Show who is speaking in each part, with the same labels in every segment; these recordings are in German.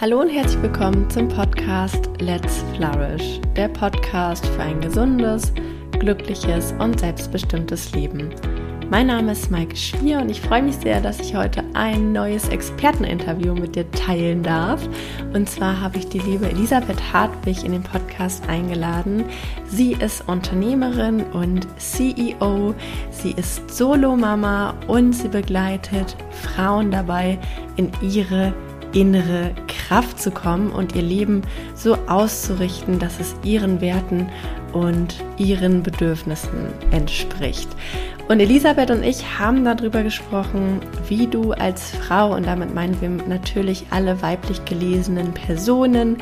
Speaker 1: Hallo und herzlich willkommen zum Podcast Let's Flourish, der Podcast für ein gesundes, glückliches und selbstbestimmtes Leben. Mein Name ist Maike Schwier und ich freue mich sehr, dass ich heute ein neues Experteninterview mit dir teilen darf. Und zwar habe ich die liebe Elisabeth Hartwig in den Podcast eingeladen. Sie ist Unternehmerin und CEO. Sie ist Solo-Mama und sie begleitet Frauen dabei, in ihre innere Kraft zu kommen und ihr Leben so auszurichten, dass es ihren Werten und ihren Bedürfnissen entspricht. Und Elisabeth und ich haben darüber gesprochen, wie du als Frau, und damit meinen wir natürlich alle weiblich gelesenen Personen,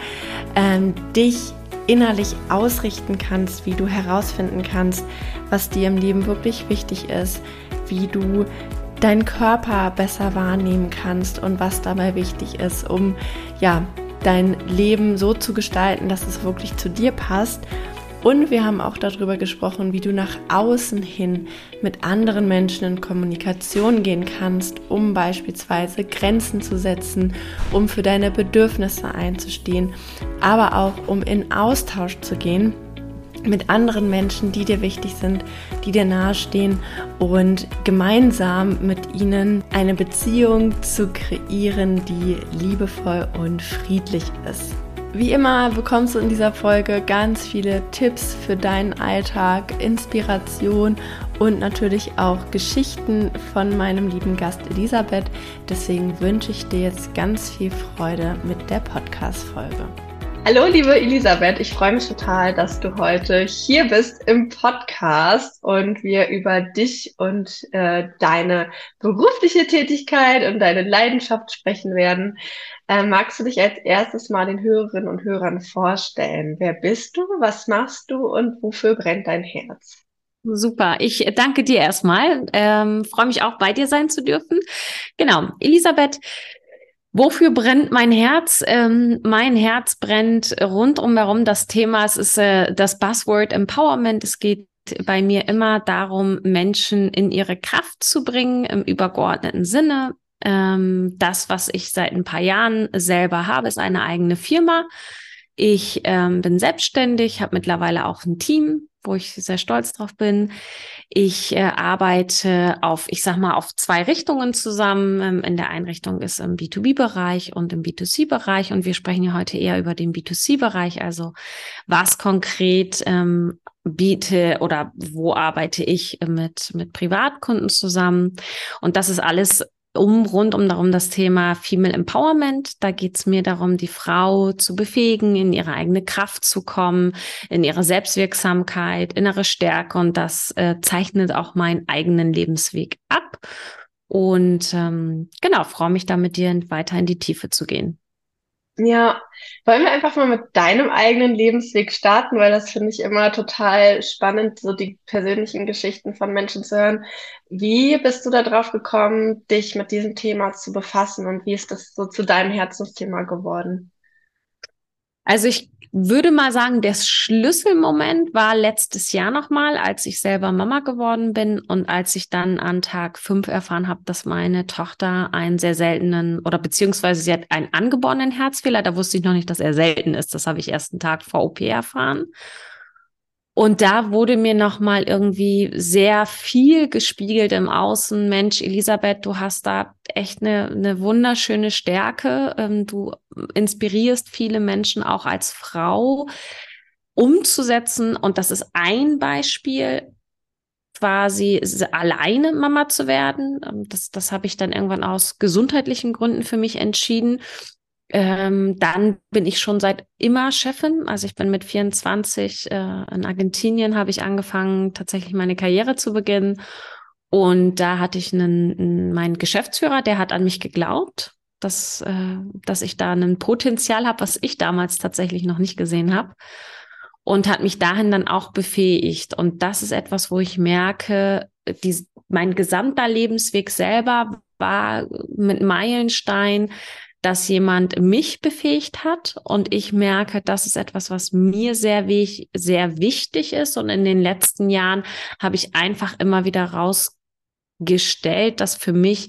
Speaker 1: ähm, dich innerlich ausrichten kannst, wie du herausfinden kannst, was dir im Leben wirklich wichtig ist, wie du deinen Körper besser wahrnehmen kannst und was dabei wichtig ist, um ja, dein Leben so zu gestalten, dass es wirklich zu dir passt. Und wir haben auch darüber gesprochen, wie du nach außen hin mit anderen Menschen in Kommunikation gehen kannst, um beispielsweise Grenzen zu setzen, um für deine Bedürfnisse einzustehen, aber auch um in Austausch zu gehen mit anderen Menschen, die dir wichtig sind, die dir nahestehen und gemeinsam mit ihnen eine Beziehung zu kreieren, die liebevoll und friedlich ist. Wie immer bekommst du in dieser Folge ganz viele Tipps für deinen Alltag, Inspiration und natürlich auch Geschichten von meinem lieben Gast Elisabeth. Deswegen wünsche ich dir jetzt ganz viel Freude mit der Podcast-Folge. Hallo, liebe Elisabeth. Ich freue mich total, dass du heute hier bist im Podcast und wir über dich und äh, deine berufliche Tätigkeit und deine Leidenschaft sprechen werden. Äh, magst du dich als erstes mal den Hörerinnen und Hörern vorstellen? Wer bist du? Was machst du und wofür brennt dein Herz?
Speaker 2: Super, ich danke dir erstmal. Ähm, freue mich auch bei dir sein zu dürfen. Genau, Elisabeth Wofür brennt mein Herz? Ähm, mein Herz brennt rundum herum das Thema. Es ist äh, das Buzzword Empowerment. Es geht bei mir immer darum, Menschen in ihre Kraft zu bringen im übergeordneten Sinne. Ähm, das, was ich seit ein paar Jahren selber habe, ist eine eigene Firma. Ich ähm, bin selbstständig, habe mittlerweile auch ein Team, wo ich sehr stolz drauf bin. Ich äh, arbeite auf, ich sag mal, auf zwei Richtungen zusammen. Ähm, in der Einrichtung ist im B2B-Bereich und im B2C-Bereich. Und wir sprechen ja heute eher über den B2C-Bereich. Also was konkret ähm, biete oder wo arbeite ich mit, mit Privatkunden zusammen. Und das ist alles um rund um darum das Thema Female Empowerment. Da geht es mir darum, die Frau zu befähigen, in ihre eigene Kraft zu kommen, in ihre Selbstwirksamkeit, innere Stärke. Und das äh, zeichnet auch meinen eigenen Lebensweg ab. Und ähm, genau, freue mich da mit dir weiter in die Tiefe zu gehen.
Speaker 1: Ja, wollen wir einfach mal mit deinem eigenen Lebensweg starten, weil das finde ich immer total spannend, so die persönlichen Geschichten von Menschen zu hören. Wie bist du da drauf gekommen, dich mit diesem Thema zu befassen und wie ist das so zu deinem Herzensthema geworden?
Speaker 2: Also ich würde mal sagen, der Schlüsselmoment war letztes Jahr nochmal, als ich selber Mama geworden bin und als ich dann an Tag fünf erfahren habe, dass meine Tochter einen sehr seltenen oder beziehungsweise sie hat einen angeborenen Herzfehler. Da wusste ich noch nicht, dass er selten ist. Das habe ich erst einen Tag vor OP erfahren. Und da wurde mir nochmal irgendwie sehr viel gespiegelt im Außen. Mensch, Elisabeth, du hast da echt eine, eine wunderschöne Stärke. Ähm, du inspirierst viele Menschen auch als Frau umzusetzen. Und das ist ein Beispiel, quasi alleine Mama zu werden. Ähm, das, das habe ich dann irgendwann aus gesundheitlichen Gründen für mich entschieden. Ähm, dann bin ich schon seit immer Chefin. Also ich bin mit 24 äh, in Argentinien habe ich angefangen, tatsächlich meine Karriere zu beginnen. Und da hatte ich einen, meinen Geschäftsführer, der hat an mich geglaubt, dass, äh, dass ich da ein Potenzial habe, was ich damals tatsächlich noch nicht gesehen habe. Und hat mich dahin dann auch befähigt. Und das ist etwas, wo ich merke, die, mein gesamter Lebensweg selber war mit Meilenstein dass jemand mich befähigt hat und ich merke, das ist etwas, was mir sehr, sehr wichtig ist. Und in den letzten Jahren habe ich einfach immer wieder rausgestellt, dass für mich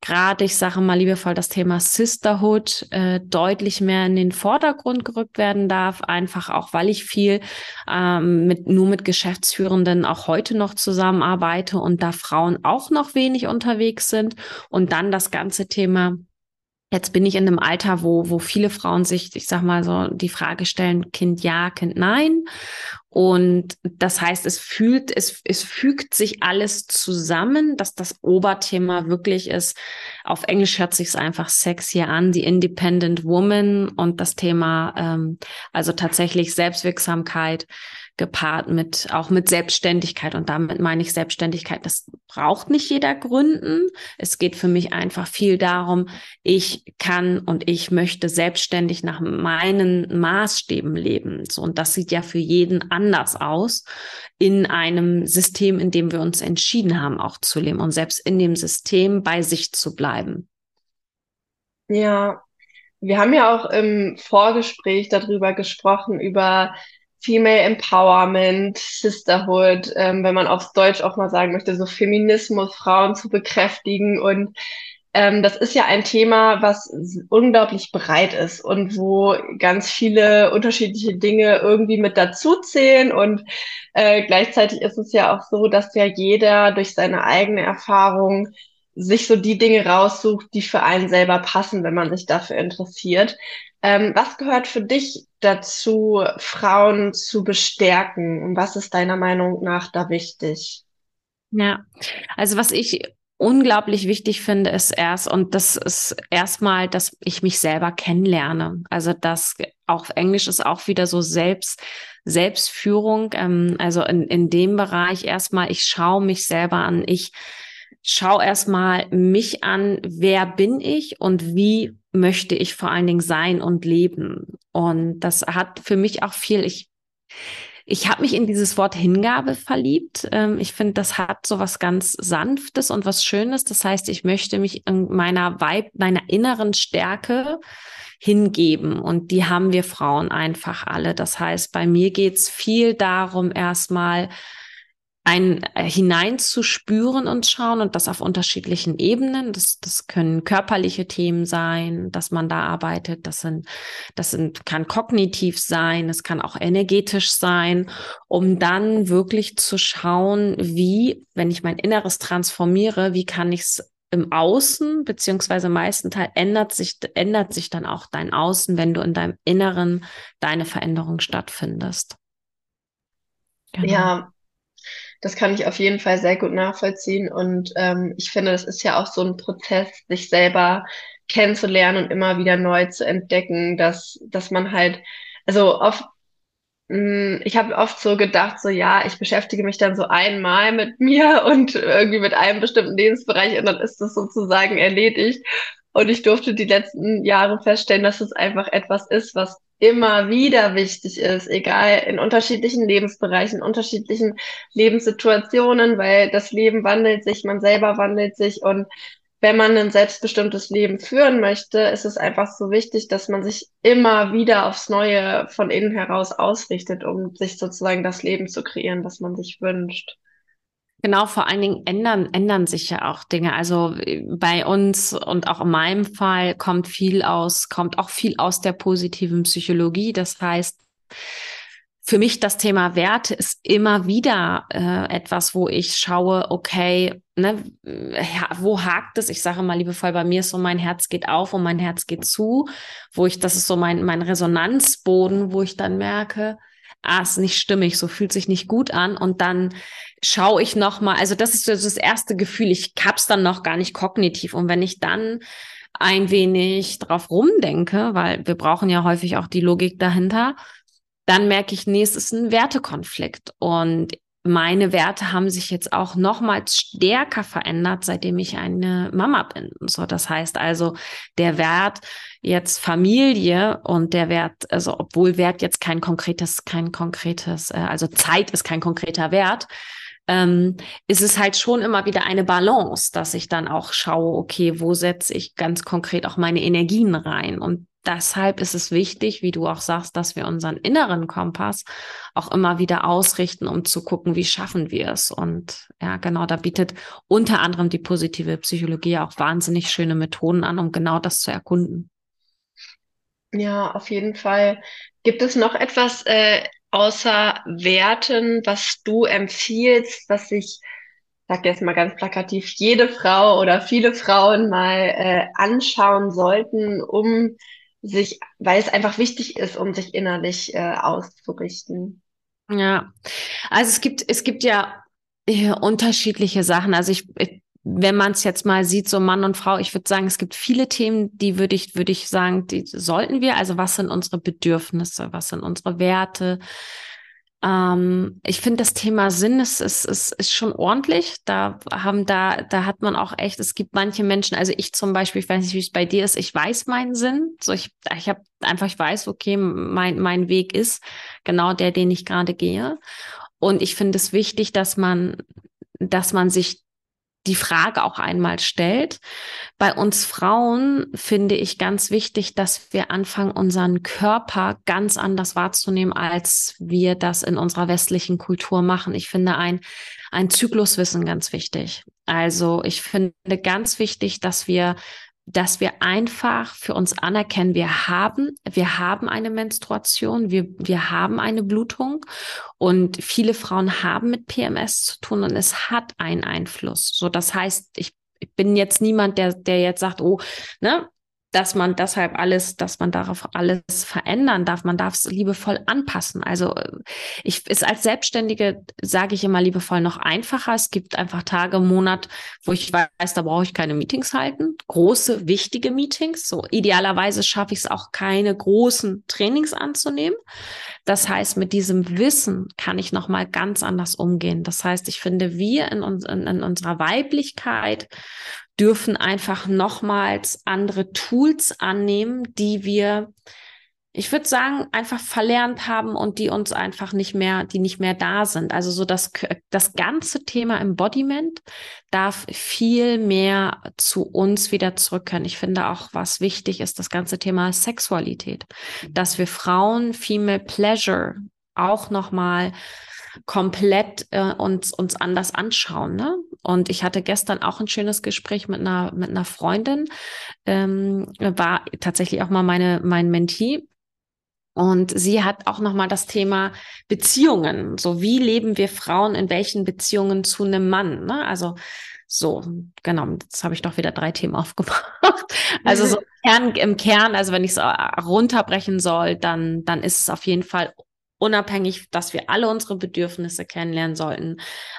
Speaker 2: gerade, ich sage mal liebevoll, das Thema Sisterhood äh, deutlich mehr in den Vordergrund gerückt werden darf. Einfach auch, weil ich viel ähm, mit, nur mit Geschäftsführenden auch heute noch zusammenarbeite und da Frauen auch noch wenig unterwegs sind. Und dann das ganze Thema Jetzt bin ich in einem Alter, wo, wo viele Frauen sich, ich sag mal so, die Frage stellen, Kind ja, Kind nein. Und das heißt, es fühlt, es, es fügt sich alles zusammen, dass das Oberthema wirklich ist. Auf Englisch hört sich es einfach sexy an, die Independent Woman und das Thema, ähm, also tatsächlich Selbstwirksamkeit, gepaart mit auch mit Selbstständigkeit und damit meine ich Selbstständigkeit. Das braucht nicht jeder gründen. Es geht für mich einfach viel darum, ich kann und ich möchte selbstständig nach meinen Maßstäben leben. So und das sieht ja für jeden anders aus in einem System, in dem wir uns entschieden haben, auch zu leben und selbst in dem System bei sich zu bleiben.
Speaker 3: Ja, wir haben ja auch im Vorgespräch darüber gesprochen, über Female Empowerment, Sisterhood, ähm, wenn man aufs Deutsch auch mal sagen möchte, so Feminismus, Frauen zu bekräftigen. Und ähm, das ist ja ein Thema, was unglaublich breit ist und wo ganz viele unterschiedliche Dinge irgendwie mit dazu zählen. Und äh, gleichzeitig ist es ja auch so, dass ja jeder durch seine eigene Erfahrung sich so die Dinge raussucht, die für einen selber passen, wenn man sich dafür interessiert. Ähm, was gehört für dich dazu, Frauen zu bestärken? Und was ist deiner Meinung nach da wichtig?
Speaker 2: Ja, also was ich unglaublich wichtig finde, ist erst, und das ist erstmal, dass ich mich selber kennenlerne. Also das auf Englisch ist auch wieder so selbst, Selbstführung. Ähm, also in, in dem Bereich erstmal, ich schaue mich selber an, ich schau erstmal mich an, wer bin ich und wie möchte ich vor allen Dingen sein und leben. Und das hat für mich auch viel, ich, ich habe mich in dieses Wort Hingabe verliebt. Ähm, ich finde, das hat so was ganz Sanftes und was Schönes. Das heißt, ich möchte mich in meiner Weib, meiner inneren Stärke hingeben. Und die haben wir Frauen einfach alle. Das heißt, bei mir geht's viel darum, erstmal ein äh, hineinzuspüren und schauen und das auf unterschiedlichen Ebenen. Das, das können körperliche Themen sein, dass man da arbeitet. Das sind, das sind, kann kognitiv sein. Es kann auch energetisch sein, um dann wirklich zu schauen, wie, wenn ich mein Inneres transformiere, wie kann ich es im Außen, beziehungsweise meisten Teil ändert sich, ändert sich dann auch dein Außen, wenn du in deinem Inneren deine Veränderung stattfindest.
Speaker 3: Genau. Ja, das kann ich auf jeden Fall sehr gut nachvollziehen. Und ähm, ich finde, das ist ja auch so ein Prozess, sich selber kennenzulernen und immer wieder neu zu entdecken, dass, dass man halt, also oft, mh, hm, ich habe oft so gedacht, so ja, ich beschäftige mich dann so einmal mit mir und irgendwie mit einem bestimmten Lebensbereich und dann ist das sozusagen erledigt. Und ich durfte die letzten Jahre feststellen, dass es einfach etwas ist, was immer wieder wichtig ist, egal in unterschiedlichen Lebensbereichen, unterschiedlichen Lebenssituationen, weil das Leben wandelt sich, man selber wandelt sich und wenn man ein selbstbestimmtes Leben führen möchte, ist es einfach so wichtig, dass man sich immer wieder aufs Neue von innen heraus ausrichtet, um sich sozusagen das Leben zu kreieren, das man sich wünscht.
Speaker 2: Genau, vor allen Dingen ändern, ändern sich ja auch Dinge. Also äh, bei uns und auch in meinem Fall kommt viel aus, kommt auch viel aus der positiven Psychologie. Das heißt, für mich das Thema Werte ist immer wieder äh, etwas, wo ich schaue, okay, ne, wo hakt es? Ich sage mal liebevoll, bei mir ist so, mein Herz geht auf und mein Herz geht zu, wo ich, das ist so mein, mein Resonanzboden, wo ich dann merke, ah, ist nicht stimmig, so fühlt sich nicht gut an. Und dann schaue ich noch mal, also das ist das erste Gefühl, ich hab's dann noch gar nicht kognitiv. Und wenn ich dann ein wenig drauf rumdenke, weil wir brauchen ja häufig auch die Logik dahinter, dann merke ich, nee, es ist ein Wertekonflikt. Und meine Werte haben sich jetzt auch nochmals stärker verändert, seitdem ich eine Mama bin. So, das heißt also, der Wert jetzt Familie und der Wert, also obwohl Wert jetzt kein konkretes, kein konkretes, äh, also Zeit ist kein konkreter Wert, ähm, ist es halt schon immer wieder eine Balance, dass ich dann auch schaue, okay, wo setze ich ganz konkret auch meine Energien rein? Und deshalb ist es wichtig, wie du auch sagst, dass wir unseren inneren Kompass auch immer wieder ausrichten, um zu gucken, wie schaffen wir es. Und ja, genau, da bietet unter anderem die positive Psychologie auch wahnsinnig schöne Methoden an, um genau das zu erkunden.
Speaker 3: Ja, auf jeden Fall. Gibt es noch etwas äh, außer Werten, was du empfiehlst, was sich sag jetzt mal ganz plakativ, jede Frau oder viele Frauen mal äh, anschauen sollten, um sich, weil es einfach wichtig ist, um sich innerlich äh, auszurichten.
Speaker 2: Ja, also es gibt, es gibt ja äh, unterschiedliche Sachen. Also ich, ich wenn man es jetzt mal sieht, so Mann und Frau, ich würde sagen, es gibt viele Themen, die würde ich, würde ich sagen, die sollten wir. Also was sind unsere Bedürfnisse, was sind unsere Werte, ähm, ich finde, das Thema Sinn ist, ist, ist, ist schon ordentlich. Da haben da, da hat man auch echt, es gibt manche Menschen, also ich zum Beispiel, ich weiß nicht, wie es bei dir ist, ich weiß meinen Sinn. So, ich, ich habe einfach, ich weiß, okay, mein, mein Weg ist genau der, den ich gerade gehe. Und ich finde es wichtig, dass man, dass man sich die Frage auch einmal stellt. Bei uns Frauen finde ich ganz wichtig, dass wir anfangen, unseren Körper ganz anders wahrzunehmen, als wir das in unserer westlichen Kultur machen. Ich finde ein, ein Zykluswissen ganz wichtig. Also ich finde ganz wichtig, dass wir dass wir einfach für uns anerkennen, wir haben, wir haben eine Menstruation, wir, wir haben eine Blutung und viele Frauen haben mit PMS zu tun und es hat einen Einfluss. So, das heißt, ich, ich bin jetzt niemand, der, der jetzt sagt, oh, ne, dass man deshalb alles, dass man darauf alles verändern darf. Man darf es liebevoll anpassen. Also ich ist als Selbstständige, sage ich immer liebevoll, noch einfacher. Es gibt einfach Tage Monat, wo ich weiß, da brauche ich keine Meetings halten. Große, wichtige Meetings. So idealerweise schaffe ich es auch, keine großen Trainings anzunehmen. Das heißt, mit diesem Wissen kann ich nochmal ganz anders umgehen. Das heißt, ich finde, wir in, in, in unserer Weiblichkeit dürfen einfach nochmals andere Tools annehmen, die wir, ich würde sagen, einfach verlernt haben und die uns einfach nicht mehr, die nicht mehr da sind. Also so das, das ganze Thema Embodiment darf viel mehr zu uns wieder zurückkehren. Ich finde auch, was wichtig ist, das ganze Thema Sexualität, dass wir Frauen Female Pleasure auch nochmal komplett äh, uns, uns anders anschauen. Ne? Und ich hatte gestern auch ein schönes Gespräch mit einer, mit einer Freundin, ähm, war tatsächlich auch mal meine, mein Mentee. Und sie hat auch nochmal das Thema Beziehungen. So, wie leben wir Frauen in welchen Beziehungen zu einem Mann? Ne? Also, so, genau, jetzt habe ich doch wieder drei Themen aufgebracht. Also so im Kern, im Kern also wenn ich es runterbrechen soll, dann, dann ist es auf jeden Fall unabhängig, dass wir alle unsere Bedürfnisse kennenlernen sollten,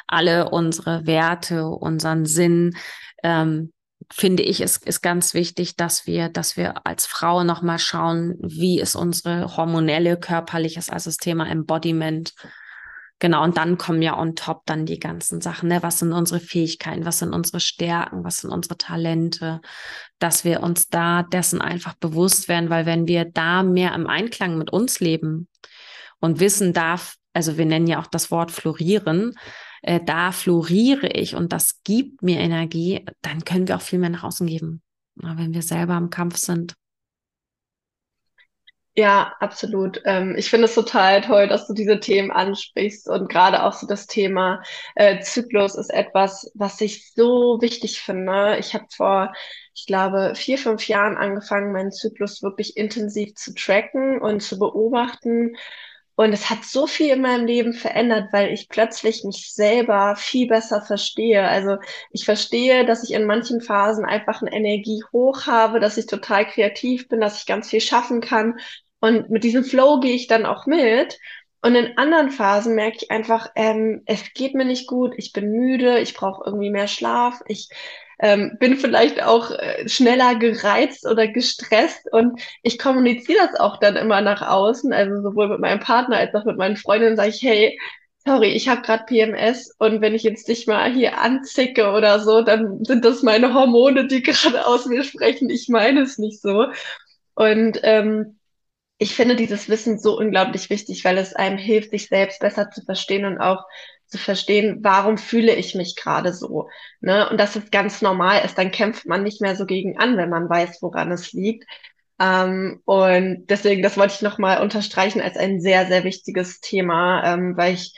Speaker 2: alle unsere Werte, unseren Sinn, ähm, finde ich, ist, ist ganz wichtig, dass wir, dass wir als Frau nochmal schauen, wie ist unsere hormonelle, körperliches, also das Thema Embodiment. Genau, und dann kommen ja on top dann die ganzen Sachen. Ne? Was sind unsere Fähigkeiten? Was sind unsere Stärken? Was sind unsere Talente? Dass wir uns da dessen einfach bewusst werden, weil wenn wir da mehr im Einklang mit uns leben, und Wissen darf, also wir nennen ja auch das Wort florieren, äh, da floriere ich und das gibt mir Energie, dann können wir auch viel mehr nach außen geben, wenn wir selber im Kampf sind.
Speaker 3: Ja, absolut. Ähm, ich finde es total toll, dass du diese Themen ansprichst und gerade auch so das Thema äh, Zyklus ist etwas, was ich so wichtig finde. Ich habe vor, ich glaube, vier, fünf Jahren angefangen, meinen Zyklus wirklich intensiv zu tracken und zu beobachten und es hat so viel in meinem Leben verändert, weil ich plötzlich mich selber viel besser verstehe. Also ich verstehe, dass ich in manchen Phasen einfach eine Energie hoch habe, dass ich total kreativ bin, dass ich ganz viel schaffen kann. Und mit diesem Flow gehe ich dann auch mit. Und in anderen Phasen merke ich einfach, ähm, es geht mir nicht gut, ich bin müde, ich brauche irgendwie mehr Schlaf, ich ähm, bin vielleicht auch äh, schneller gereizt oder gestresst und ich kommuniziere das auch dann immer nach außen, also sowohl mit meinem Partner als auch mit meinen Freundinnen sage ich, hey, sorry, ich habe gerade PMS und wenn ich jetzt dich mal hier anzicke oder so, dann sind das meine Hormone, die gerade aus mir sprechen. Ich meine es nicht so. Und ähm, ich finde dieses Wissen so unglaublich wichtig, weil es einem hilft, sich selbst besser zu verstehen und auch zu verstehen, warum fühle ich mich gerade so. Ne? Und dass es ganz normal ist, dann kämpft man nicht mehr so gegen an, wenn man weiß, woran es liegt. Ähm, und deswegen, das wollte ich nochmal unterstreichen als ein sehr, sehr wichtiges Thema, ähm, weil ich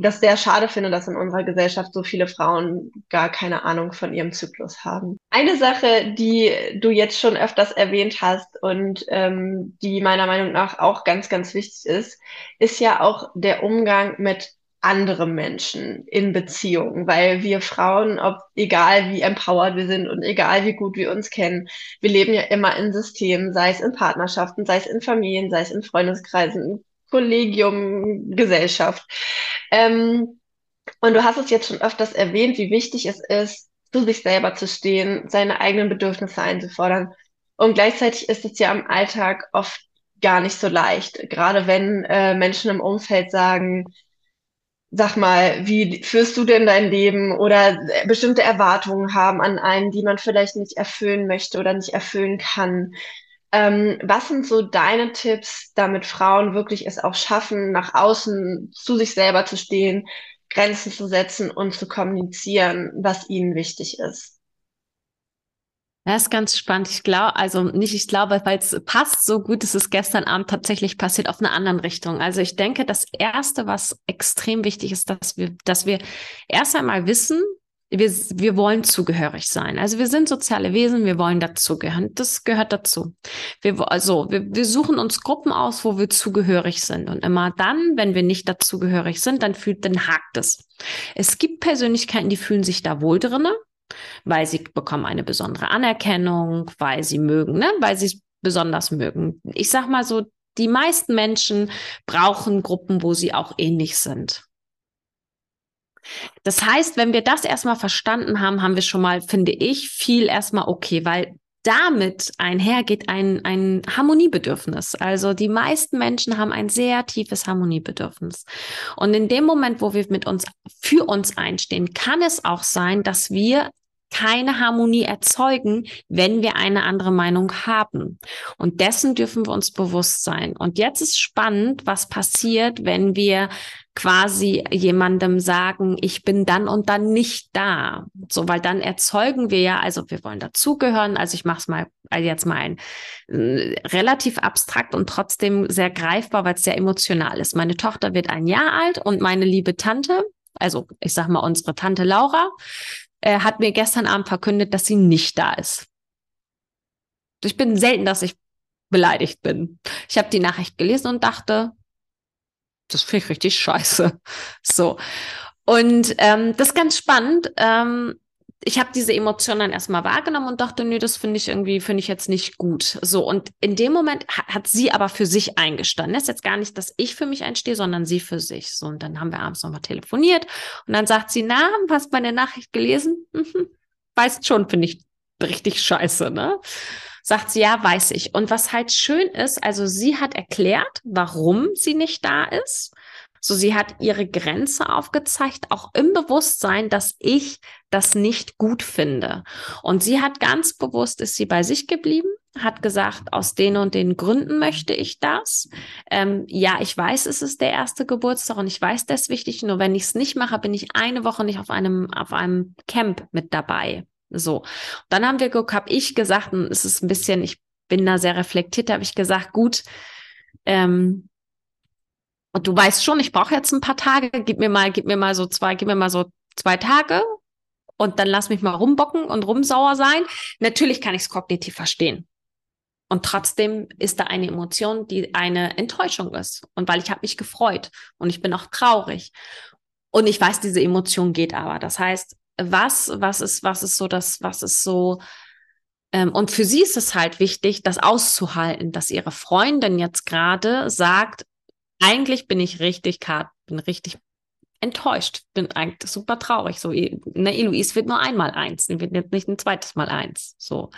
Speaker 3: das sehr schade finde, dass in unserer Gesellschaft so viele Frauen gar keine Ahnung von ihrem Zyklus haben. Eine Sache, die du jetzt schon öfters erwähnt hast und ähm, die meiner Meinung nach auch ganz, ganz wichtig ist, ist ja auch der Umgang mit anderen Menschen in Beziehungen, weil wir Frauen, ob egal wie empowered wir sind und egal wie gut wir uns kennen, wir leben ja immer in Systemen, sei es in Partnerschaften, sei es in Familien, sei es in Freundeskreisen, Kollegium, Gesellschaft. Ähm, und du hast es jetzt schon öfters erwähnt, wie wichtig es ist, zu sich selber zu stehen, seine eigenen Bedürfnisse einzufordern. Und gleichzeitig ist es ja im Alltag oft gar nicht so leicht, gerade wenn äh, Menschen im Umfeld sagen, sag mal, wie führst du denn dein Leben oder bestimmte Erwartungen haben an einen, die man vielleicht nicht erfüllen möchte oder nicht erfüllen kann. Ähm, was sind so deine Tipps, damit Frauen wirklich es auch schaffen, nach außen zu sich selber zu stehen, Grenzen zu setzen und zu kommunizieren, was ihnen wichtig ist?
Speaker 2: Das ist ganz spannend. Ich glaube, also nicht, ich glaube, weil es passt so gut, ist es gestern Abend tatsächlich passiert auf einer anderen Richtung. Also ich denke, das erste, was extrem wichtig ist, dass wir, dass wir erst einmal wissen, wir, wir wollen zugehörig sein. Also wir sind soziale Wesen, wir wollen dazugehören. Das gehört dazu. Wir, also wir, wir suchen uns Gruppen aus, wo wir zugehörig sind. Und immer dann, wenn wir nicht dazugehörig sind, dann fühlt, dann hakt es. Es gibt Persönlichkeiten, die fühlen sich da wohl drinnen weil sie bekommen eine besondere Anerkennung, weil sie mögen, ne? weil sie es besonders mögen. Ich sag mal so, die meisten Menschen brauchen Gruppen, wo sie auch ähnlich sind. Das heißt, wenn wir das erstmal verstanden haben, haben wir schon mal, finde ich, viel erstmal okay, weil damit einhergeht ein, ein Harmoniebedürfnis. Also die meisten Menschen haben ein sehr tiefes Harmoniebedürfnis. Und in dem Moment, wo wir mit uns für uns einstehen, kann es auch sein, dass wir keine Harmonie erzeugen, wenn wir eine andere Meinung haben. Und dessen dürfen wir uns bewusst sein. Und jetzt ist spannend, was passiert, wenn wir quasi jemandem sagen, ich bin dann und dann nicht da. So, weil dann erzeugen wir ja, also wir wollen dazugehören. Also ich mache es mal also jetzt mal ein äh, relativ abstrakt und trotzdem sehr greifbar, weil es sehr emotional ist. Meine Tochter wird ein Jahr alt und meine liebe Tante, also ich sag mal unsere Tante Laura, äh, hat mir gestern Abend verkündet, dass sie nicht da ist. Ich bin selten, dass ich beleidigt bin. Ich habe die Nachricht gelesen und dachte, das finde ich richtig scheiße. So. Und ähm, das ist ganz spannend. Ähm, ich habe diese Emotionen dann erstmal wahrgenommen und dachte, nee, das finde ich irgendwie, finde ich jetzt nicht gut. So, und in dem Moment hat, sie aber für sich eingestanden. Das ist jetzt gar nicht, dass ich für mich einstehe, sondern sie für sich. So, und dann haben wir abends nochmal telefoniert und dann sagt sie, na, hast du meine Nachricht gelesen? Mhm. Weißt schon, finde ich richtig scheiße, ne? Sagt sie, ja, weiß ich. Und was halt schön ist, also sie hat erklärt, warum sie nicht da ist. So, sie hat ihre Grenze aufgezeigt, auch im Bewusstsein, dass ich das nicht gut finde. Und sie hat ganz bewusst, ist sie bei sich geblieben, hat gesagt, aus den und den Gründen möchte ich das. Ähm, ja, ich weiß, es ist der erste Geburtstag und ich weiß, das ist wichtig. Nur wenn ich es nicht mache, bin ich eine Woche nicht auf einem, auf einem Camp mit dabei. So. Dann haben wir habe ich gesagt, und es ist ein bisschen, ich bin da sehr reflektiert, habe ich gesagt, gut, ähm, und du weißt schon, ich brauche jetzt ein paar Tage, gib mir mal, gib mir mal so zwei, gib mir mal so zwei Tage und dann lass mich mal rumbocken und rumsauer sein. Natürlich kann ich es kognitiv verstehen. Und trotzdem ist da eine Emotion, die eine Enttäuschung ist. Und weil ich habe mich gefreut und ich bin auch traurig. Und ich weiß, diese Emotion geht aber. Das heißt, was, was ist, was ist so das, was ist so, ähm, und für sie ist es halt wichtig, das auszuhalten, dass ihre Freundin jetzt gerade sagt, eigentlich bin ich richtig hart, bin richtig enttäuscht, bin eigentlich super traurig. So, ne, Eloise wird nur einmal eins, sie wird jetzt nicht ein zweites Mal eins. So.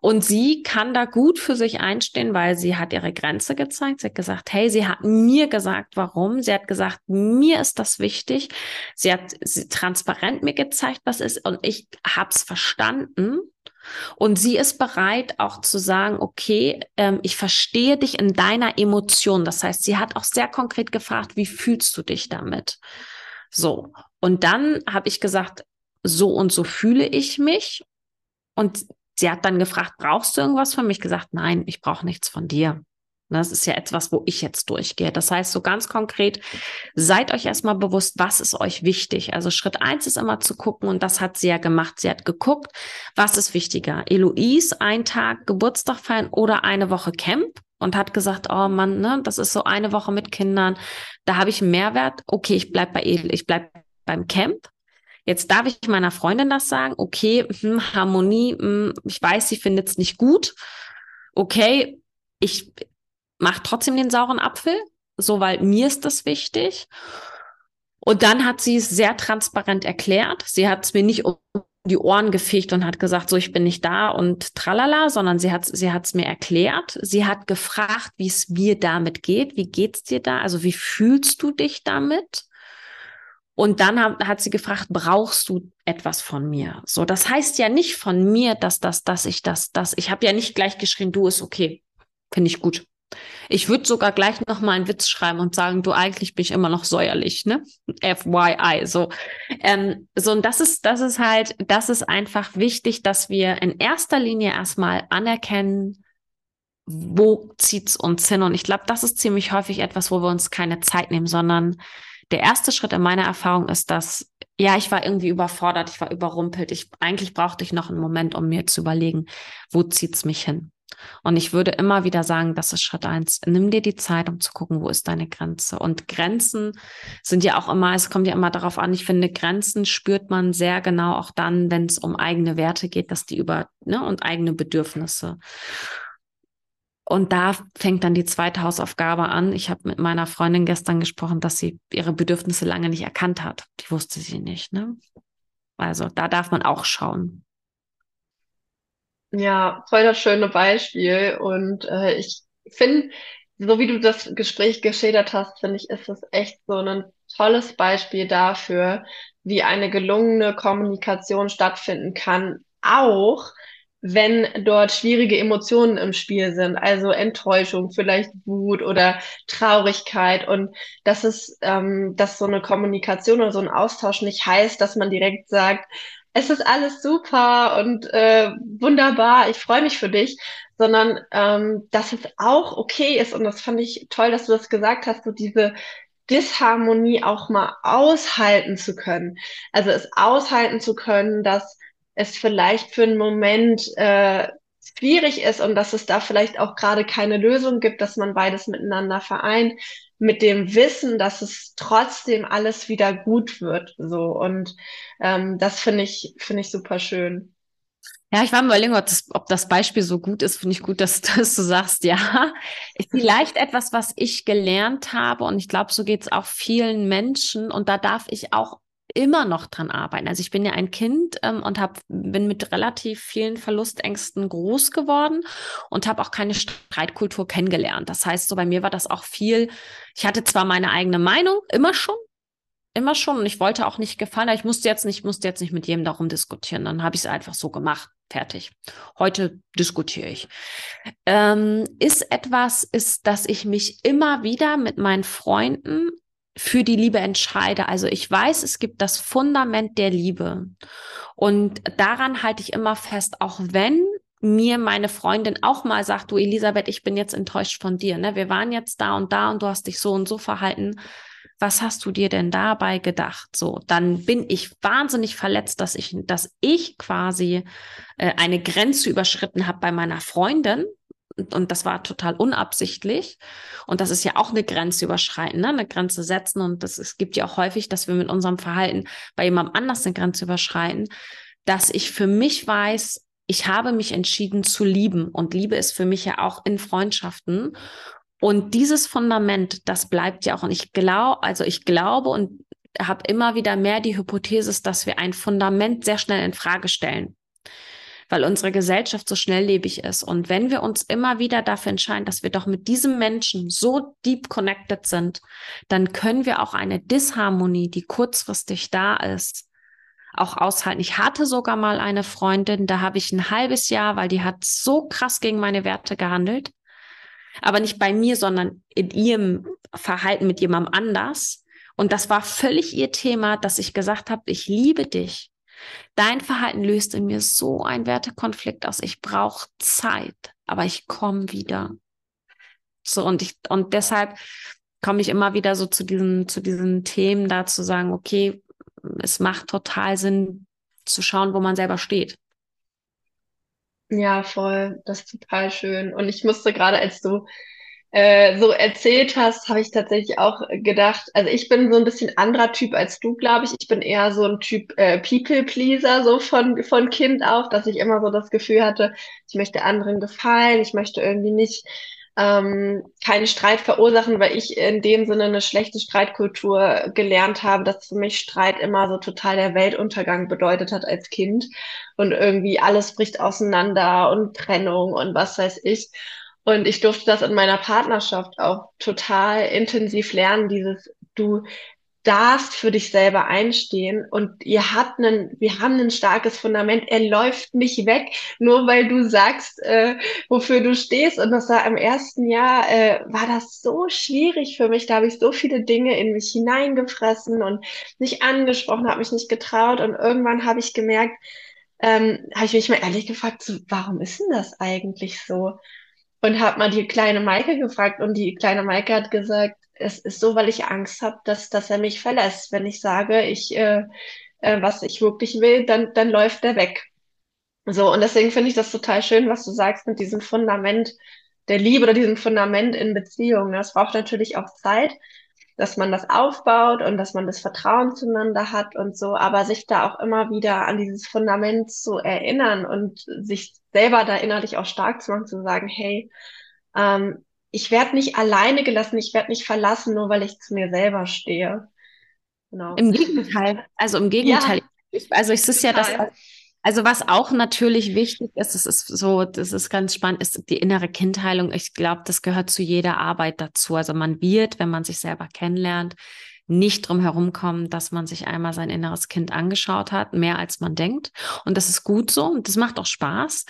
Speaker 2: Und sie kann da gut für sich einstehen, weil sie hat ihre Grenze gezeigt. Sie hat gesagt, hey, sie hat mir gesagt, warum. Sie hat gesagt, mir ist das wichtig. Sie hat sie transparent mir gezeigt, was ist. Und ich hab's verstanden. Und sie ist bereit auch zu sagen, okay, ähm, ich verstehe dich in deiner Emotion. Das heißt, sie hat auch sehr konkret gefragt, wie fühlst du dich damit? So. Und dann habe ich gesagt, so und so fühle ich mich. Und Sie hat dann gefragt, brauchst du irgendwas von mir? Ich gesagt, nein, ich brauche nichts von dir. Das ist ja etwas, wo ich jetzt durchgehe. Das heißt, so ganz konkret, seid euch erstmal bewusst, was ist euch wichtig. Also Schritt eins ist immer zu gucken, und das hat sie ja gemacht. Sie hat geguckt, was ist wichtiger? Eloise, ein Tag Geburtstag feiern oder eine Woche Camp? Und hat gesagt, oh Mann, ne, das ist so eine Woche mit Kindern. Da habe ich einen Mehrwert. Okay, ich bleib bei Edel, ich bleib beim Camp. Jetzt darf ich meiner Freundin das sagen. Okay, hm, Harmonie, hm, ich weiß, sie findet es nicht gut. Okay, ich mache trotzdem den sauren Apfel, so weil mir ist das wichtig. Und dann hat sie es sehr transparent erklärt. Sie hat es mir nicht um die Ohren gefegt und hat gesagt, so ich bin nicht da und tralala, sondern sie hat sie hat's mir erklärt. Sie hat gefragt, wie es mir damit geht. Wie geht's dir da? Also wie fühlst du dich damit? Und dann hat, sie gefragt, brauchst du etwas von mir? So, das heißt ja nicht von mir, dass das, dass ich das, das. Ich habe ja nicht gleich geschrien, du ist okay, finde ich gut. Ich würde sogar gleich noch mal einen Witz schreiben und sagen, du eigentlich bin ich immer noch säuerlich, ne? FYI, so. Ähm, so, und das ist, das ist halt, das ist einfach wichtig, dass wir in erster Linie erstmal anerkennen, wo zieht's uns hin? Und ich glaube, das ist ziemlich häufig etwas, wo wir uns keine Zeit nehmen, sondern der erste Schritt in meiner Erfahrung ist, dass ja, ich war irgendwie überfordert, ich war überrumpelt. Ich eigentlich brauchte ich noch einen Moment, um mir zu überlegen, wo zieht's mich hin? Und ich würde immer wieder sagen, das ist Schritt eins. Nimm dir die Zeit, um zu gucken, wo ist deine Grenze. Und Grenzen sind ja auch immer, es kommt ja immer darauf an, ich finde, Grenzen spürt man sehr genau auch dann, wenn es um eigene Werte geht, dass die über, ne, und eigene Bedürfnisse. Und da fängt dann die zweite Hausaufgabe an. Ich habe mit meiner Freundin gestern gesprochen, dass sie ihre Bedürfnisse lange nicht erkannt hat. Die wusste sie nicht, ne? Also da darf man auch schauen.
Speaker 3: Ja, voll das schöne Beispiel. Und äh, ich finde, so wie du das Gespräch geschildert hast, finde ich, ist es echt so ein tolles Beispiel dafür, wie eine gelungene Kommunikation stattfinden kann, auch wenn dort schwierige Emotionen im Spiel sind, also Enttäuschung, vielleicht Wut oder Traurigkeit und dass es, ähm, dass so eine Kommunikation oder so ein Austausch nicht heißt, dass man direkt sagt, es ist alles super und äh, wunderbar, ich freue mich für dich, sondern ähm, dass es auch okay ist und das fand ich toll, dass du das gesagt hast, so diese Disharmonie auch mal aushalten zu können. Also es aushalten zu können, dass es vielleicht für einen Moment äh, schwierig ist und dass es da vielleicht auch gerade keine Lösung gibt, dass man beides miteinander vereint, mit dem Wissen, dass es trotzdem alles wieder gut wird. So und ähm, das finde ich finde ich super schön.
Speaker 2: Ja, ich war mal überlegen, ob das, ob das Beispiel so gut ist. Finde ich gut, dass, dass du sagst, ja. Vielleicht etwas, was ich gelernt habe und ich glaube, so geht es auch vielen Menschen und da darf ich auch immer noch dran arbeiten. Also ich bin ja ein Kind ähm, und hab, bin mit relativ vielen Verlustängsten groß geworden und habe auch keine Streitkultur kennengelernt. Das heißt, so bei mir war das auch viel, ich hatte zwar meine eigene Meinung, immer schon, immer schon und ich wollte auch nicht gefallen, aber ich musste jetzt nicht, musste jetzt nicht mit jedem darum diskutieren. Dann habe ich es einfach so gemacht. Fertig. Heute diskutiere ich. Ähm, ist etwas, ist, dass ich mich immer wieder mit meinen Freunden für die Liebe entscheide. Also ich weiß, es gibt das Fundament der Liebe. Und daran halte ich immer fest, auch wenn mir meine Freundin auch mal sagt, du Elisabeth, ich bin jetzt enttäuscht von dir. Ne? Wir waren jetzt da und da und du hast dich so und so verhalten. Was hast du dir denn dabei gedacht? So, dann bin ich wahnsinnig verletzt, dass ich, dass ich quasi äh, eine Grenze überschritten habe bei meiner Freundin, und das war total unabsichtlich. Und das ist ja auch eine Grenze überschreiten, ne? eine Grenze setzen. Und das, es gibt ja auch häufig, dass wir mit unserem Verhalten bei jemandem anders eine Grenze überschreiten, dass ich für mich weiß, ich habe mich entschieden zu lieben. Und Liebe ist für mich ja auch in Freundschaften. Und dieses Fundament, das bleibt ja auch. Und ich glaube, also ich glaube und habe immer wieder mehr die Hypothese, dass wir ein Fundament sehr schnell in Frage stellen weil unsere Gesellschaft so schnelllebig ist. Und wenn wir uns immer wieder dafür entscheiden, dass wir doch mit diesem Menschen so deep connected sind, dann können wir auch eine Disharmonie, die kurzfristig da ist, auch aushalten. Ich hatte sogar mal eine Freundin, da habe ich ein halbes Jahr, weil die hat so krass gegen meine Werte gehandelt, aber nicht bei mir, sondern in ihrem Verhalten mit jemandem anders. Und das war völlig ihr Thema, dass ich gesagt habe, ich liebe dich. Dein Verhalten löst in mir so einen Wertekonflikt aus. Ich brauche Zeit, aber ich komme wieder. So, und ich, und deshalb komme ich immer wieder so zu diesen, zu diesen Themen da zu sagen, okay, es macht total Sinn zu schauen, wo man selber steht.
Speaker 3: Ja, voll. Das ist total schön. Und ich musste gerade, als du äh, so erzählt hast, habe ich tatsächlich auch gedacht, also ich bin so ein bisschen anderer Typ als du, glaube ich. Ich bin eher so ein Typ äh, People-Pleaser, so von, von Kind auf, dass ich immer so das Gefühl hatte, ich möchte anderen gefallen, ich möchte irgendwie nicht ähm, keinen Streit verursachen, weil ich in dem Sinne eine schlechte Streitkultur gelernt habe, dass für mich Streit immer so total der Weltuntergang bedeutet hat als Kind und irgendwie alles bricht auseinander und Trennung und was weiß ich. Und ich durfte das in meiner Partnerschaft auch total intensiv lernen, dieses du darfst für dich selber einstehen und ihr habt einen, wir haben ein starkes Fundament. Er läuft nicht weg, nur weil du sagst, äh, wofür du stehst. Und das war im ersten Jahr, äh, war das so schwierig für mich. Da habe ich so viele Dinge in mich hineingefressen und nicht angesprochen, habe mich nicht getraut. Und irgendwann habe ich gemerkt, ähm, habe ich mich mal ehrlich gefragt, so, warum ist denn das eigentlich so? Und habe mal die kleine Maike gefragt und die kleine Maike hat gesagt, es ist so, weil ich Angst habe, dass, dass er mich verlässt. Wenn ich sage, ich, äh, äh, was ich wirklich will, dann, dann läuft er weg. So, und deswegen finde ich das total schön, was du sagst mit diesem Fundament der Liebe oder diesem Fundament in Beziehungen. Das braucht natürlich auch Zeit, dass man das aufbaut und dass man das Vertrauen zueinander hat und so, aber sich da auch immer wieder an dieses Fundament zu erinnern und sich selber da innerlich auch stark zu machen, zu sagen, hey, ähm, ich werde nicht alleine gelassen, ich werde nicht verlassen, nur weil ich zu mir selber stehe.
Speaker 2: Genau. Im Gegenteil, also im Gegenteil. Ja, also es ist total. ja das, also was auch natürlich wichtig ist, das ist so, das ist ganz spannend, ist die innere Kindheilung. Ich glaube, das gehört zu jeder Arbeit dazu. Also man wird, wenn man sich selber kennenlernt, nicht drum herum kommen, dass man sich einmal sein inneres Kind angeschaut hat, mehr als man denkt. Und das ist gut so und das macht auch Spaß.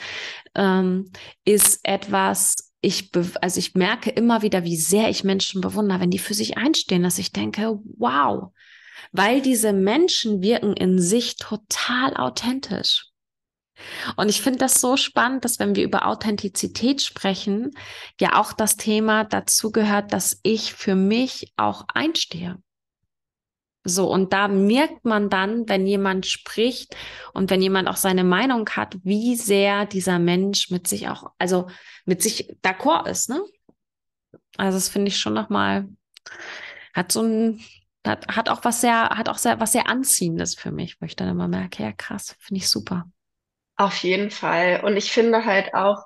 Speaker 2: Ähm, ist etwas, ich, also ich merke immer wieder, wie sehr ich Menschen bewundere, wenn die für sich einstehen, dass ich denke, wow, weil diese Menschen wirken in sich total authentisch. Und ich finde das so spannend, dass wenn wir über Authentizität sprechen, ja auch das Thema dazu gehört, dass ich für mich auch einstehe. So, und da merkt man dann, wenn jemand spricht und wenn jemand auch seine Meinung hat, wie sehr dieser Mensch mit sich auch, also mit sich d'accord ist, ne? Also das finde ich schon nochmal, hat so ein, hat, hat auch was sehr, hat auch sehr, was sehr Anziehendes für mich, wo ich dann immer merke, ja krass, finde ich super.
Speaker 3: Auf jeden Fall. Und ich finde halt auch,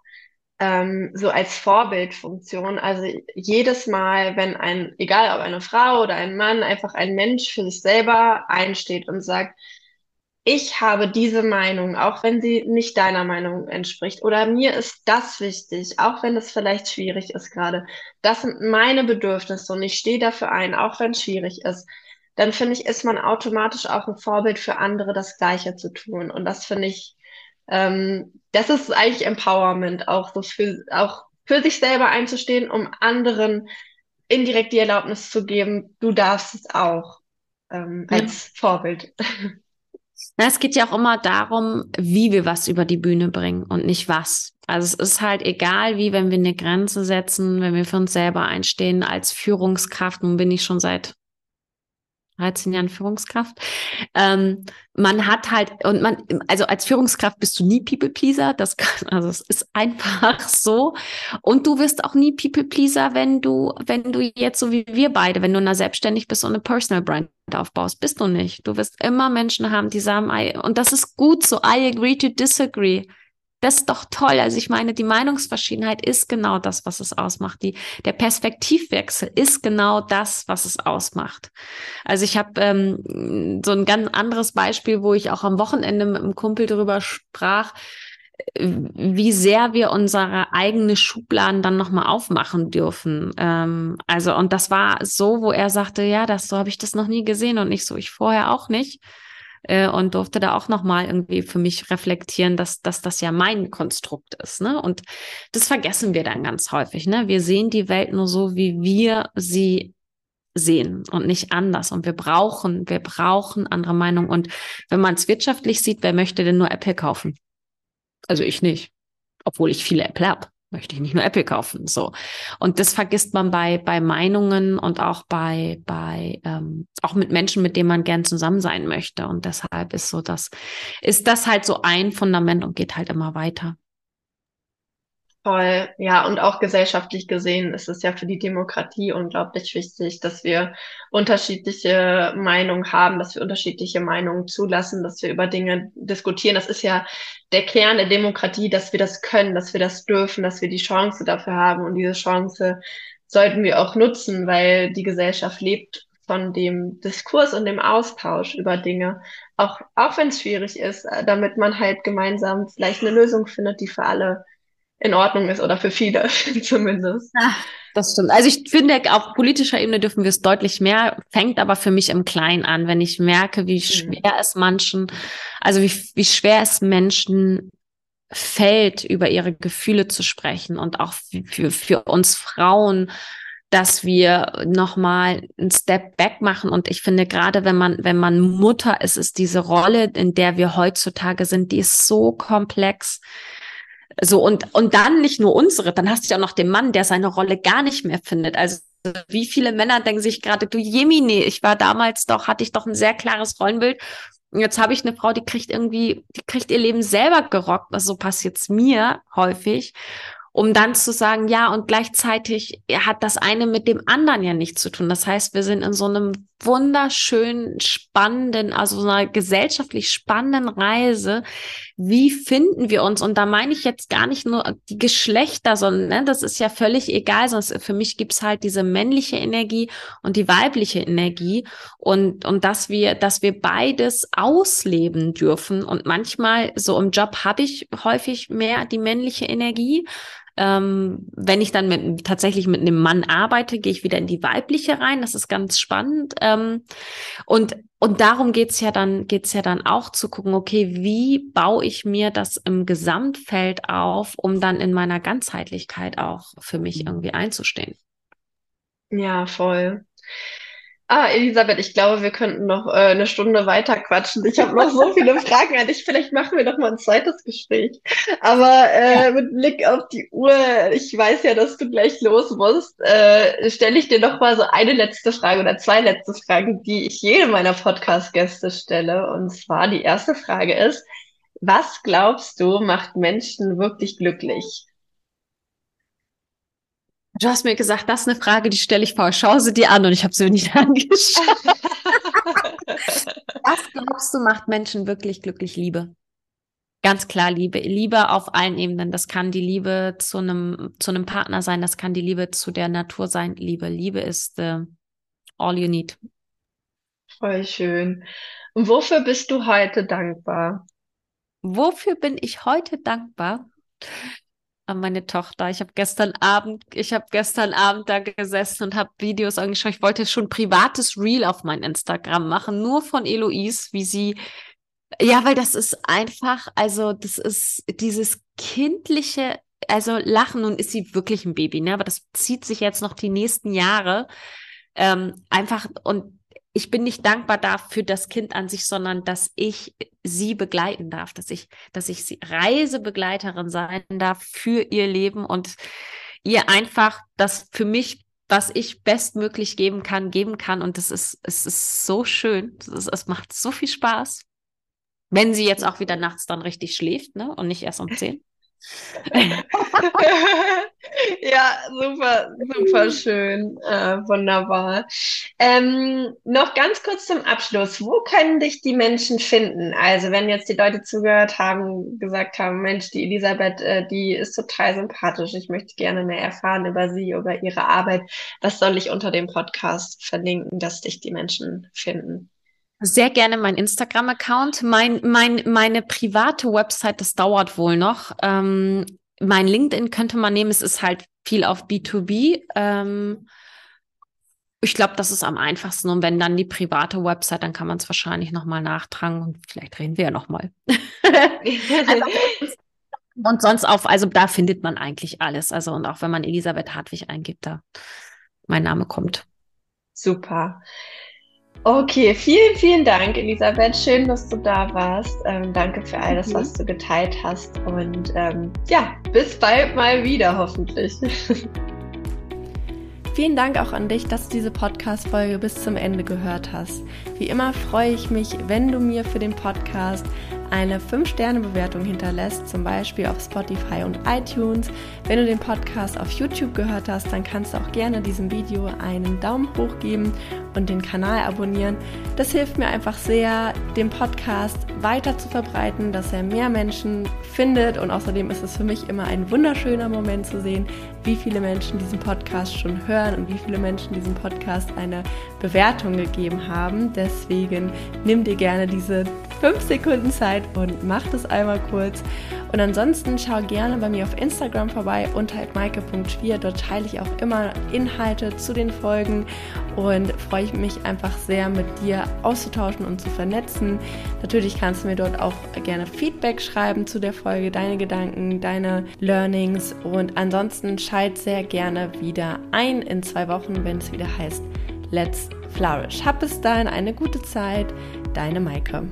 Speaker 3: ähm, so als Vorbildfunktion. Also jedes Mal, wenn ein, egal ob eine Frau oder ein Mann, einfach ein Mensch für sich selber einsteht und sagt, ich habe diese Meinung, auch wenn sie nicht deiner Meinung entspricht, oder mir ist das wichtig, auch wenn es vielleicht schwierig ist gerade. Das sind meine Bedürfnisse und ich stehe dafür ein, auch wenn es schwierig ist. Dann finde ich, ist man automatisch auch ein Vorbild für andere, das Gleiche zu tun. Und das finde ich ähm, das ist eigentlich Empowerment, auch so für, auch für sich selber einzustehen, um anderen indirekt die Erlaubnis zu geben, du darfst es auch ähm, als ja. Vorbild.
Speaker 2: Na, es geht ja auch immer darum, wie wir was über die Bühne bringen und nicht was. Also es ist halt egal, wie wenn wir eine Grenze setzen, wenn wir für uns selber einstehen als Führungskraft. Nun bin ich schon seit 13 Jahren Führungskraft. Ähm, man hat halt, und man, also als Führungskraft bist du nie People-Pleaser. Das kann, also es ist einfach so. Und du wirst auch nie People-Pleaser, wenn du, wenn du jetzt so wie wir beide, wenn du na selbstständig bist und eine Personal Brand aufbaust, bist du nicht. Du wirst immer Menschen haben, die sagen, und das ist gut so. I agree to disagree. Das ist doch toll. Also ich meine, die Meinungsverschiedenheit ist genau das, was es ausmacht. Die, der Perspektivwechsel ist genau das, was es ausmacht. Also ich habe ähm, so ein ganz anderes Beispiel, wo ich auch am Wochenende mit einem Kumpel darüber sprach, wie sehr wir unsere eigene Schubladen dann nochmal aufmachen dürfen. Ähm, also, und das war so, wo er sagte, ja, das so habe ich das noch nie gesehen und nicht so, ich vorher auch nicht äh, und durfte da auch nochmal irgendwie für mich reflektieren, dass, dass das ja mein Konstrukt ist. Ne? Und das vergessen wir dann ganz häufig. Ne? Wir sehen die Welt nur so, wie wir sie sehen und nicht anders. Und wir brauchen, wir brauchen andere Meinungen. Und wenn man es wirtschaftlich sieht, wer möchte denn nur Apple kaufen? Also ich nicht, obwohl ich viele Apple habe möchte ich nicht nur Apple kaufen. So. Und das vergisst man bei, bei Meinungen und auch bei, bei, ähm, auch mit Menschen, mit denen man gern zusammen sein möchte. Und deshalb ist so das, ist das halt so ein Fundament und geht halt immer weiter.
Speaker 3: Voll, ja, und auch gesellschaftlich gesehen ist es ja für die Demokratie unglaublich wichtig, dass wir unterschiedliche Meinungen haben, dass wir unterschiedliche Meinungen zulassen, dass wir über Dinge diskutieren. Das ist ja der Kern der Demokratie, dass wir das können, dass wir das dürfen, dass wir die Chance dafür haben. Und diese Chance sollten wir auch nutzen, weil die Gesellschaft lebt von dem Diskurs und dem Austausch über Dinge, auch, auch wenn es schwierig ist, damit man halt gemeinsam vielleicht eine Lösung findet, die für alle in Ordnung ist oder für viele zumindest.
Speaker 2: Ja, das stimmt. Also ich finde, auf politischer Ebene dürfen wir es deutlich mehr, fängt aber für mich im Kleinen an, wenn ich merke, wie mhm. schwer es manchen, also wie, wie schwer es Menschen fällt, über ihre Gefühle zu sprechen und auch für, für uns Frauen, dass wir nochmal einen Step back machen. Und ich finde, gerade wenn man, wenn man Mutter ist, ist diese Rolle, in der wir heutzutage sind, die ist so komplex so, und, und dann nicht nur unsere, dann hast du ja auch noch den Mann, der seine Rolle gar nicht mehr findet. Also wie viele Männer denken sich gerade, du Jemine, ich war damals doch, hatte ich doch ein sehr klares Rollenbild. Und jetzt habe ich eine Frau, die kriegt irgendwie, die kriegt ihr Leben selber gerockt. Also so passiert es mir häufig um dann zu sagen, ja, und gleichzeitig hat das eine mit dem anderen ja nichts zu tun. Das heißt, wir sind in so einem wunderschönen, spannenden, also so einer gesellschaftlich spannenden Reise. Wie finden wir uns? Und da meine ich jetzt gar nicht nur die Geschlechter, sondern ne, das ist ja völlig egal, sonst für mich gibt's halt diese männliche Energie und die weibliche Energie und, und dass wir, dass wir beides ausleben dürfen. Und manchmal so im Job habe ich häufig mehr die männliche Energie ähm, wenn ich dann mit, tatsächlich mit einem Mann arbeite, gehe ich wieder in die weibliche rein. Das ist ganz spannend. Ähm, und, und darum geht's ja dann, geht's ja dann auch zu gucken, okay, wie baue ich mir das im Gesamtfeld auf, um dann in meiner Ganzheitlichkeit auch für mich mhm. irgendwie einzustehen.
Speaker 3: Ja, voll. Ah, Elisabeth, ich glaube, wir könnten noch äh, eine Stunde weiter quatschen. Ich habe noch so viele Fragen an dich. Vielleicht machen wir noch mal ein zweites Gespräch. Aber äh, mit Blick auf die Uhr, ich weiß ja, dass du gleich los musst, äh, stelle ich dir noch mal so eine letzte Frage oder zwei letzte Fragen, die ich jedem meiner Podcast-Gäste stelle. Und zwar die erste Frage ist, was glaubst du macht Menschen wirklich glücklich?
Speaker 2: Du hast mir gesagt, das ist eine Frage, die stelle ich vor. Schau sie dir an und ich habe sie mir nicht angeschaut. Was glaubst du, macht Menschen wirklich glücklich? Liebe. Ganz klar Liebe. Liebe auf allen Ebenen. Das kann die Liebe zu einem, zu einem Partner sein, das kann die Liebe zu der Natur sein. Liebe. Liebe ist uh, all you need.
Speaker 3: Voll schön. Und wofür bist du heute dankbar?
Speaker 2: Wofür bin ich heute dankbar? An meine Tochter. Ich habe gestern Abend, ich habe gestern Abend da gesessen und habe Videos angeschaut. Ich wollte schon privates Reel auf mein Instagram machen, nur von Eloise, wie sie ja, weil das ist einfach, also das ist dieses kindliche, also Lachen und ist sie wirklich ein Baby, ne? Aber das zieht sich jetzt noch die nächsten Jahre. Ähm, einfach und ich bin nicht dankbar dafür das Kind an sich, sondern dass ich sie begleiten darf, dass ich, dass ich sie Reisebegleiterin sein darf für ihr Leben und ihr einfach das für mich, was ich bestmöglich geben kann, geben kann. Und das ist, es ist so schön. Es, es macht so viel Spaß. Wenn sie jetzt auch wieder nachts dann richtig schläft, ne? Und nicht erst um zehn.
Speaker 3: Ja, super, super schön. Äh, wunderbar. Ähm, noch ganz kurz zum Abschluss. Wo können dich die Menschen finden? Also, wenn jetzt die Leute zugehört haben, gesagt haben, Mensch, die Elisabeth, äh, die ist total sympathisch. Ich möchte gerne mehr erfahren über sie, über ihre Arbeit. Was soll ich unter dem Podcast verlinken, dass dich die Menschen finden?
Speaker 2: Sehr gerne mein Instagram-Account. Mein, mein, meine private Website, das dauert wohl noch. Ähm, mein LinkedIn könnte man nehmen. Es ist halt viel auf B2B. Ähm, ich glaube, das ist am einfachsten. Und wenn dann die private Website, dann kann man es wahrscheinlich nochmal nachtragen und vielleicht reden wir ja nochmal. also, und sonst auf, also da findet man eigentlich alles. Also und auch wenn man Elisabeth Hartwig eingibt, da mein Name kommt.
Speaker 1: Super. Okay, vielen, vielen Dank, Elisabeth. Schön, dass du da warst. Ähm, danke für alles, mhm. was du geteilt hast. Und ähm, ja, bis bald mal wieder, hoffentlich. Vielen Dank auch an dich, dass du diese Podcast-Folge bis zum Ende gehört hast. Wie immer freue ich mich, wenn du mir für den Podcast eine 5-Sterne-Bewertung hinterlässt, zum Beispiel auf Spotify und iTunes. Wenn du den Podcast auf YouTube gehört hast, dann kannst du auch gerne diesem Video einen Daumen hoch geben und den Kanal abonnieren. Das hilft mir einfach sehr, den Podcast weiter zu verbreiten, dass er mehr Menschen findet und außerdem ist es für mich immer ein wunderschöner Moment zu sehen, wie viele Menschen diesen Podcast schon hören und wie viele Menschen diesem Podcast eine Bewertung gegeben haben. Deswegen nimm dir gerne diese 5 Sekunden Zeit und mach das einmal kurz. Und ansonsten schau gerne bei mir auf Instagram vorbei unter maike.schwier. Dort teile ich auch immer Inhalte zu den Folgen und freue ich mich einfach sehr mit dir auszutauschen und zu vernetzen. Natürlich kannst du mir dort auch gerne Feedback schreiben zu der Folge, deine Gedanken, deine Learnings und ansonsten schalt sehr gerne wieder ein in zwei Wochen, wenn es wieder heißt Let's Flourish. Hab bis dahin eine gute Zeit, deine Maike.